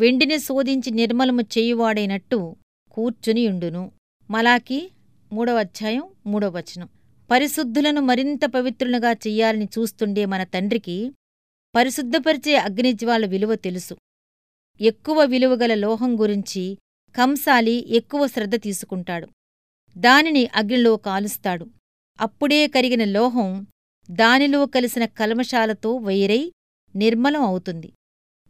వెండిని శోధించి నిర్మలము చేయువాడైనట్టు కూర్చునియుండును. మలాకి మూడవ అధ్యాయం మూడవ వచనం. పరిశుద్ధులను మరింత పవిత్రులుగా చెయ్యాలని చూస్తుండే మన తండ్రికి పరిశుద్ధపరిచే అగ్నిజ్వాల విలువ తెలుసు. ఎక్కువ విలువగల లోహం గురించి కంసాలి ఎక్కువ శ్రద్ధ తీసుకుంటాడు. దానిని అగ్నిలో కాలుస్తాడు. అప్పుడే కరిగిన లోహం దానిలో కలిసిన కల్మషాలతో వైరై నిర్మలం అవుతుంది.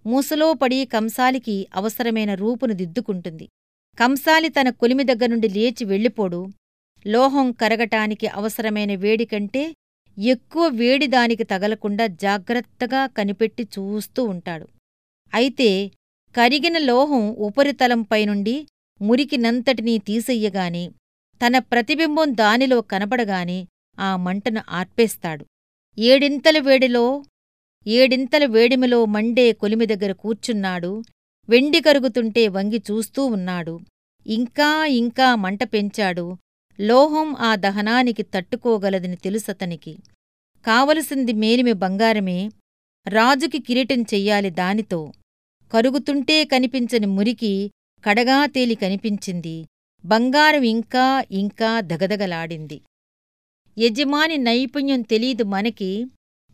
మూసలో పడి కంసాలికి అవసరమైన రూపును దిద్దుకుంటుంది. కంసాలి తన కొలిమి దగ్గరుండి లేచి వెళ్ళిపోడు. లోహం కరగటానికి అవసరమైన వేడికంటే ఎక్కువ వేడి దానికి తగలకుండా జాగ్రత్తగా కనిపెట్టి చూస్తూ ఉంటాడు. అయితే కరిగిన లోహం ఉపరితలంపైనుండి మురికినంతటినీ తీసెయ్యగాని తన ప్రతిబింబం దానిలో కనపడగానే ఆ మంటను ఆర్పేస్తాడు. ఏడింతల వేడిలో ఏడింతల వేడిమిలో మండే కొలిమి దగ్గర కూర్చున్నాడు. వెండి కరుగుతుంటే వంగి చూస్తూ ఉన్నాడు. ఇంకా ఇంకా మంట పెంచాడు. లోహం ఆ దహనానికి తట్టుకోగలదని తెలుసతనికి. కావలసింది మేలిమి బంగారమే. రాజుకి కిరీటం చెయ్యాలి దానితో. కరుగుతుంటే కనిపించని మురికి కడగా తేలి కనిపించింది. బంగారం ఇంకా ఇంకా దగదగలాడింది. యజమాని నైపుణ్యం తెలీదు మనకి.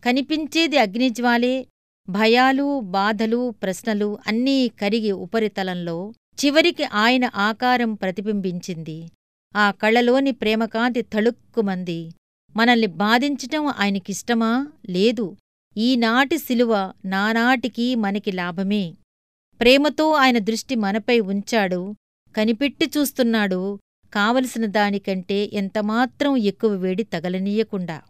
కనిపించేది అగ్నిజ్వాలే భయాలు బాధలు ప్రశ్నలు అన్నీ కరిగి ఉపరితలంలో చివరికి ఆయన ఆకారం ప్రతిబింబించింది. ఆ కళ్ళలోని ప్రేమకాంతి తళుక్కుమంది. మనల్ని బాధించటం ఆయనకిష్టమా? లేదు. ఈనాటి శిలువ నానాటికీ మనకి లాభమే. ప్రేమతో ఆయన దృష్టి మనపై ఉంచాడు. కనిపెట్టి చూస్తున్నాడు. కావలసిన దానికంటే ఎంతమాత్రం ఎక్కువ వేడి తగలనీయకుండా.